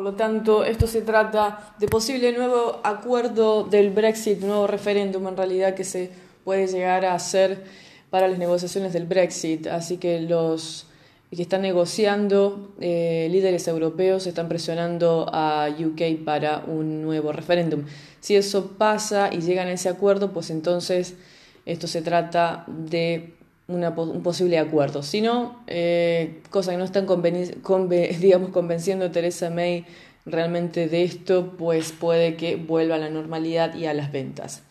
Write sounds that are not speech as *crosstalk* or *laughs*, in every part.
Por lo tanto, esto se trata de posible nuevo acuerdo del Brexit, nuevo referéndum en realidad que se puede llegar a hacer para las negociaciones del Brexit. Así que los que están negociando, eh, líderes europeos están presionando a UK para un nuevo referéndum. Si eso pasa y llegan a ese acuerdo, pues entonces esto se trata de un posible acuerdo. Si no, eh, cosa que no están *laughs* digamos, convenciendo a Teresa May realmente de esto, pues puede que vuelva a la normalidad y a las ventas.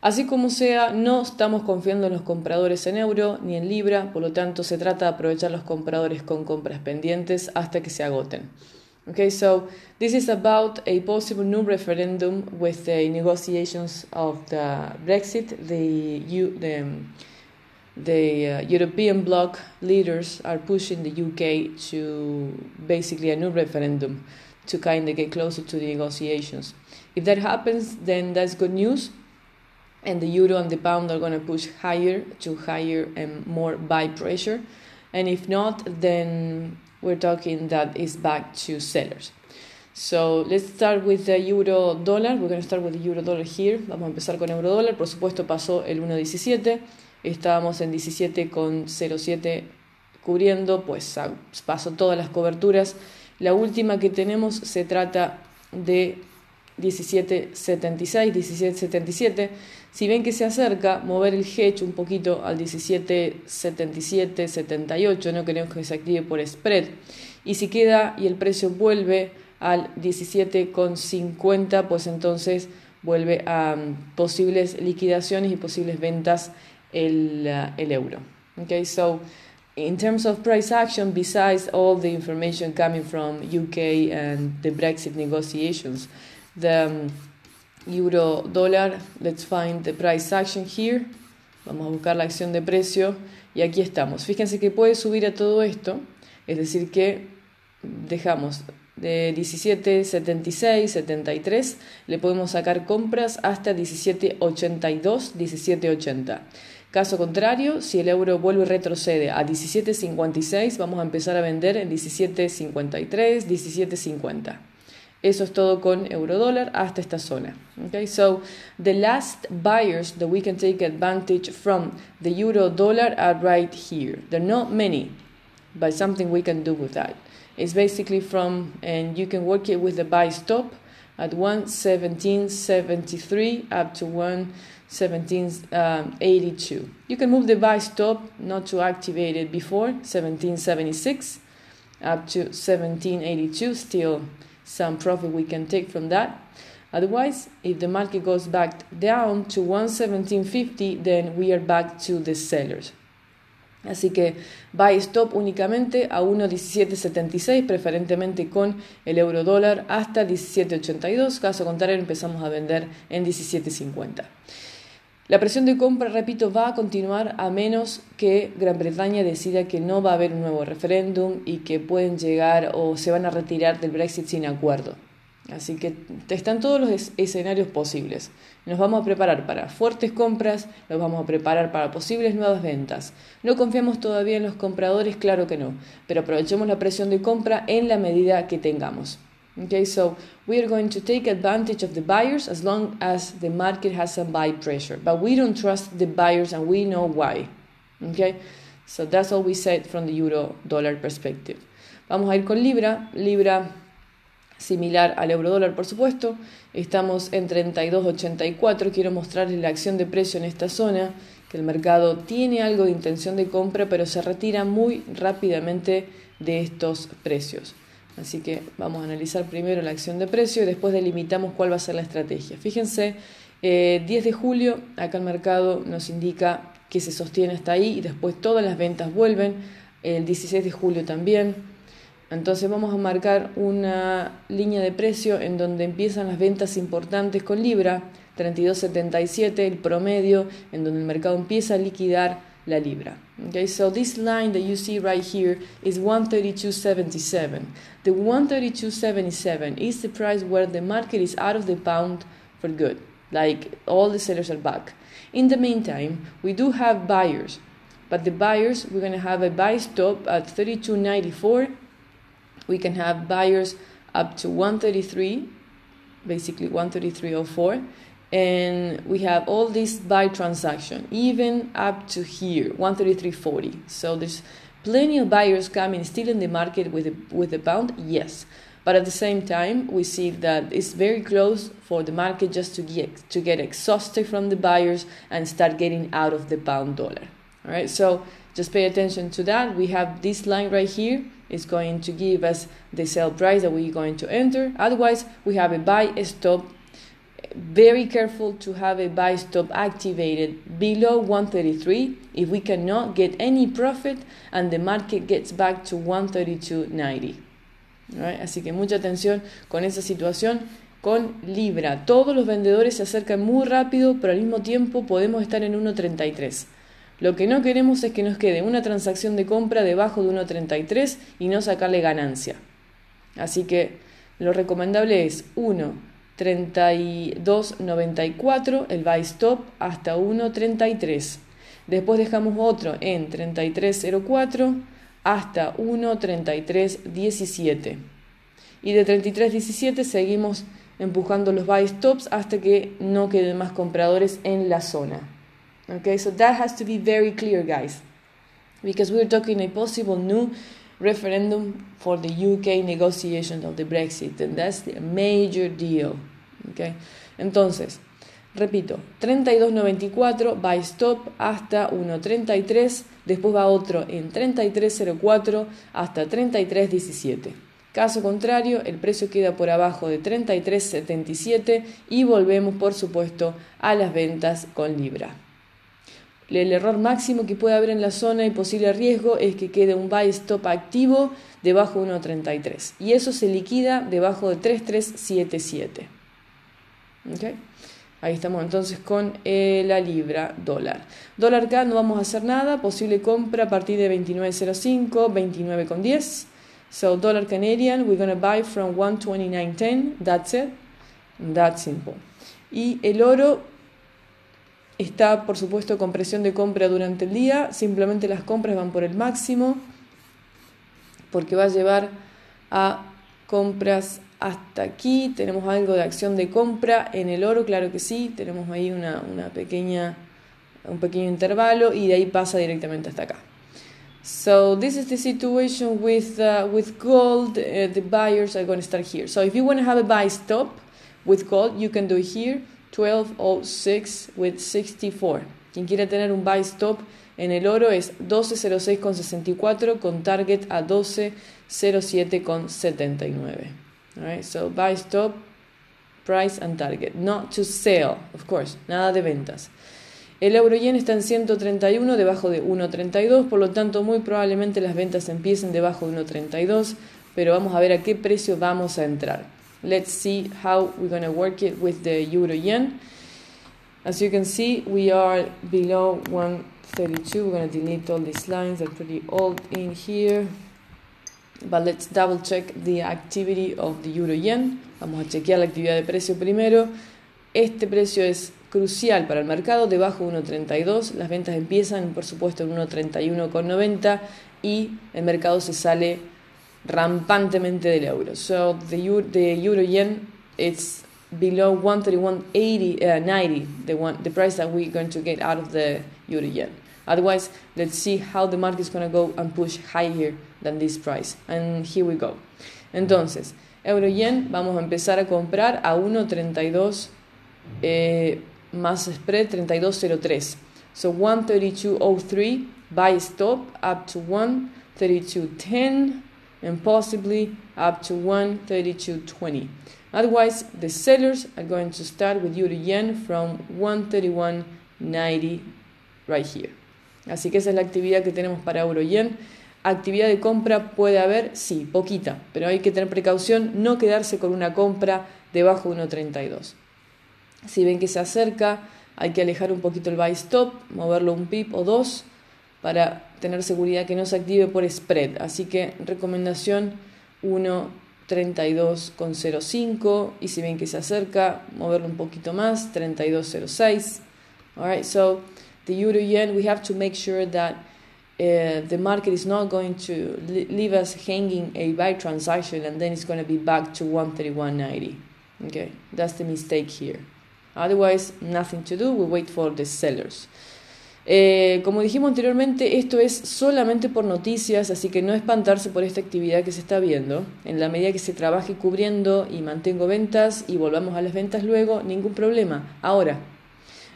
Así como sea, no estamos confiando en los compradores en euro ni en libra, por lo tanto se trata de aprovechar los compradores con compras pendientes hasta que se agoten. Okay, so this is about a possible new referendum with the negotiations of the Brexit. The, the, the uh, European bloc leaders are pushing the UK to basically a new referendum to kind of get closer to the negotiations. If that happens, then that's good news and the euro and the pound are going to push higher to higher and more buy pressure. And if not, then we're talking that is back to sellers. So let's start with the euro dollar. We're going to start with the euro dollar here. Vamos a empezar con euro dólar. Por supuesto, pasó el 1.17. Estábamos en 17,07 cubriendo, pues pasó todas las coberturas. La última que tenemos se trata de 1776, 1777. Si ven que se acerca, mover el hedge un poquito al 1777, 78, no queremos que se active por spread. Y si queda y el precio vuelve al 17,50, pues entonces vuelve a mm, posibles liquidaciones y posibles ventas el, el euro. Okay, so in terms of price action, besides all the information coming from UK and the Brexit negotiations, the um, euro dólar. Let's find the price action here. Vamos a buscar la acción de precio y aquí estamos. Fíjense que puede subir a todo esto, es decir que dejamos de 17.76, 73, le podemos sacar compras hasta 17.82, 17.80. Caso contrario, si el euro vuelve y retrocede a 17.56, vamos a empezar a vender en 17.53, 17.50. Eso es todo con euro dólar hasta esta zona. Okay, so the last buyers that we can take advantage from the euro dollar are right here. There are not many, but something we can do with that. It's basically from, and you can work it with the buy stop at 117.73 up to 1. 1782. Um, you can move the vice stop not to activate it before 1776 up to 1782. Still, some profit we can take from that. Otherwise, if the market goes back down to 117.50, then we are back to the sellers. Así que buy stop únicamente a 1.1776, preferentemente con el euro dólar hasta 17.82. Caso contrario, empezamos a vender en 17.50. La presión de compra, repito, va a continuar a menos que Gran Bretaña decida que no va a haber un nuevo referéndum y que pueden llegar o se van a retirar del Brexit sin acuerdo. Así que están todos los escenarios posibles. Nos vamos a preparar para fuertes compras, nos vamos a preparar para posibles nuevas ventas. No confiamos todavía en los compradores, claro que no, pero aprovechemos la presión de compra en la medida que tengamos. Okay, so we are going to take advantage of the buyers as long as the market has some buy pressure. But we don't trust the buyers and we know why. Okay, so that's all we said from the euro dollar perspective. Vamos a ir con Libra. Libra similar al euro dólar, por supuesto. Estamos en 32.84. Quiero mostrarles la acción de precio en esta zona, que el mercado tiene algo de intención de compra, pero se retira muy rápidamente de estos precios. Así que vamos a analizar primero la acción de precio y después delimitamos cuál va a ser la estrategia. Fíjense, 10 eh, de julio, acá el mercado nos indica que se sostiene hasta ahí y después todas las ventas vuelven. El 16 de julio también. Entonces vamos a marcar una línea de precio en donde empiezan las ventas importantes con Libra, 32.77, el promedio, en donde el mercado empieza a liquidar la libra. Okay, so this line that you see right here is 132.77. The 132.77 is the price where the market is out of the pound for good. Like all the sellers are back. In the meantime, we do have buyers, but the buyers we're going to have a buy stop at 32.94. We can have buyers up to 133, basically 133.04. And we have all this buy transaction, even up to here, 133.40. So there's plenty of buyers coming still in the market with the, with the pound, yes. But at the same time, we see that it's very close for the market just to get to get exhausted from the buyers and start getting out of the pound dollar. All right, so just pay attention to that. We have this line right here. It's going to give us the sell price that we're going to enter. Otherwise, we have a buy stop. Very careful to have a buy stop activated below 133 if we cannot get any profit and the market gets back to 132.90. Right? Así que mucha atención con esa situación con Libra. Todos los vendedores se acercan muy rápido, pero al mismo tiempo podemos estar en 1.33. Lo que no queremos es que nos quede una transacción de compra debajo de 1.33 y no sacarle ganancia. Así que lo recomendable es 1.3294, el buy stop, hasta 1.33. Después dejamos otro en 3304 hasta 1.3317. Y de 33.17 seguimos empujando los buy stops hasta que no queden más compradores en la zona. Okay, so that has to be very clear, guys, because we're talking a possible new referendum for the UK negotiation of the Brexit, and that's a major deal. Okay, entonces, repito, 32.94 buy stop hasta 1.33, después va otro en 33.04 hasta 33.17. Caso contrario, el precio queda por abajo de 33.77 y volvemos, por supuesto, a las ventas con libra. El error máximo que puede haber en la zona y posible riesgo es que quede un buy stop activo debajo de 1.33 y eso se liquida debajo de 3.377. ¿Okay? Ahí estamos entonces con eh, la libra dólar. Dólar CAD no vamos a hacer nada, posible compra a partir de 29.05, 29.10. So dollar Canadian, we're to buy from 129.10, that's it, that's simple. Y el oro Está, por supuesto, con presión de compra durante el día. Simplemente las compras van por el máximo porque va a llevar a compras hasta aquí. Tenemos algo de acción de compra en el oro, claro que sí. Tenemos ahí una, pequeña, un pequeño intervalo y de ahí pasa directamente hasta acá. So this is the situation with uh, with gold. Uh, the buyers are going to start here. So if you want to have a buy stop with gold, you can do it here. 1206 with 64. Quien quiera tener un buy stop en el oro es 1206 con 64 con target a 1207 con 79. Alright, so buy stop, price and target. Not to sell, of course, nada de ventas. El euro yen está en 131 debajo de 1.32, por lo tanto muy probablemente las ventas empiecen debajo de 1.32, pero vamos a ver a qué precio vamos a entrar. Let's see how we're going to work it with the euro yen. As you can see, we are below 132. We're going to delete all these lines, they're pretty old in here. But let's double check the activity of the euro yen. Vamos a chequear la actividad de precio primero. Este precio es crucial para el mercado, debajo de 1.32. Las ventas empiezan, por supuesto, en 1.31,90 y el mercado se sale rampantemente del euro. So the euro, the euro yen it's below 131.80 uh, 90 the one the price that we're going to get out of the euro yen. Otherwise, let's see how the market is going to go and push higher than this price. And here we go. Entonces, euro yen vamos a empezar a comprar a 1.32 eh, más spread 32.03. So 132.03 buy stop up to 132.10 and possibly up to 132.20. Otherwise, the sellers are going to start with euro yen from 131.90 right here. Así que esa es la actividad que tenemos para euro yen. Actividad de compra puede haber, sí, poquita, pero hay que tener precaución, no quedarse con una compra debajo de 1.32. Si ven que se acerca, hay que alejar un poquito el buy stop, moverlo un pip o dos para tener seguridad que no se active por spread. Así que recomendación 1.32.05 y si ven que se acerca, moverlo un poquito más, 32.06. Alright, so the euro yen, we have to make sure that uh, the market is not going to leave us hanging a buy transaction and then it's going to be back to 131.90. Okay, that's the mistake here. Otherwise, nothing to do. We wait for the sellers. Eh, como dijimos anteriormente, esto es solamente por noticias, así que no espantarse por esta actividad que se está viendo. En la medida que se trabaje cubriendo y mantengo ventas y volvamos a las ventas luego, ningún problema. Ahora,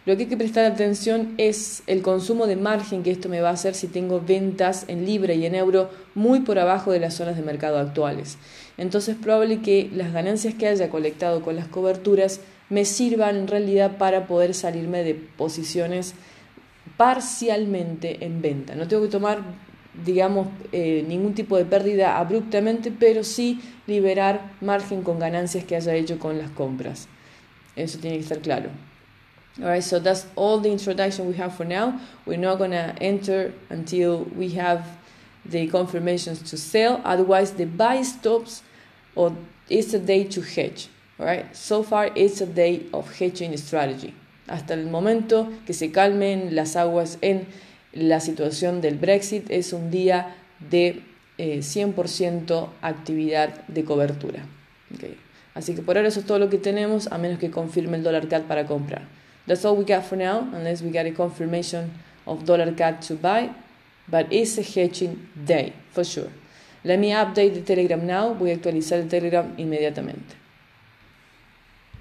lo que hay que prestar atención es el consumo de margen que esto me va a hacer si tengo ventas en libre y en euro muy por abajo de las zonas de mercado actuales. Entonces es probable que las ganancias que haya colectado con las coberturas me sirvan en realidad para poder salirme de posiciones parcialmente en venta. No tengo que tomar digamos, eh, ningún tipo de pérdida abruptamente, pero sí liberar margen con ganancias que haya hecho con las compras. Eso tiene que estar claro. Alright, so that's all the introduction we have for now. We're not gonna enter until we have the confirmations to sell. Otherwise, the buy stops or it's a day to hedge. Alright, so far it's a day of hedging strategy. Hasta el momento que se calmen las aguas en la situación del Brexit, es un día de eh, 100% actividad de cobertura. Okay. Así que por ahora eso es todo lo que tenemos, a menos que confirme el dólar CAD para comprar. That's all we got for now, unless we get a confirmation of dollar CAD to buy. But it's a hedging day, for sure. Let me update the Telegram now. Voy a actualizar el Telegram inmediatamente.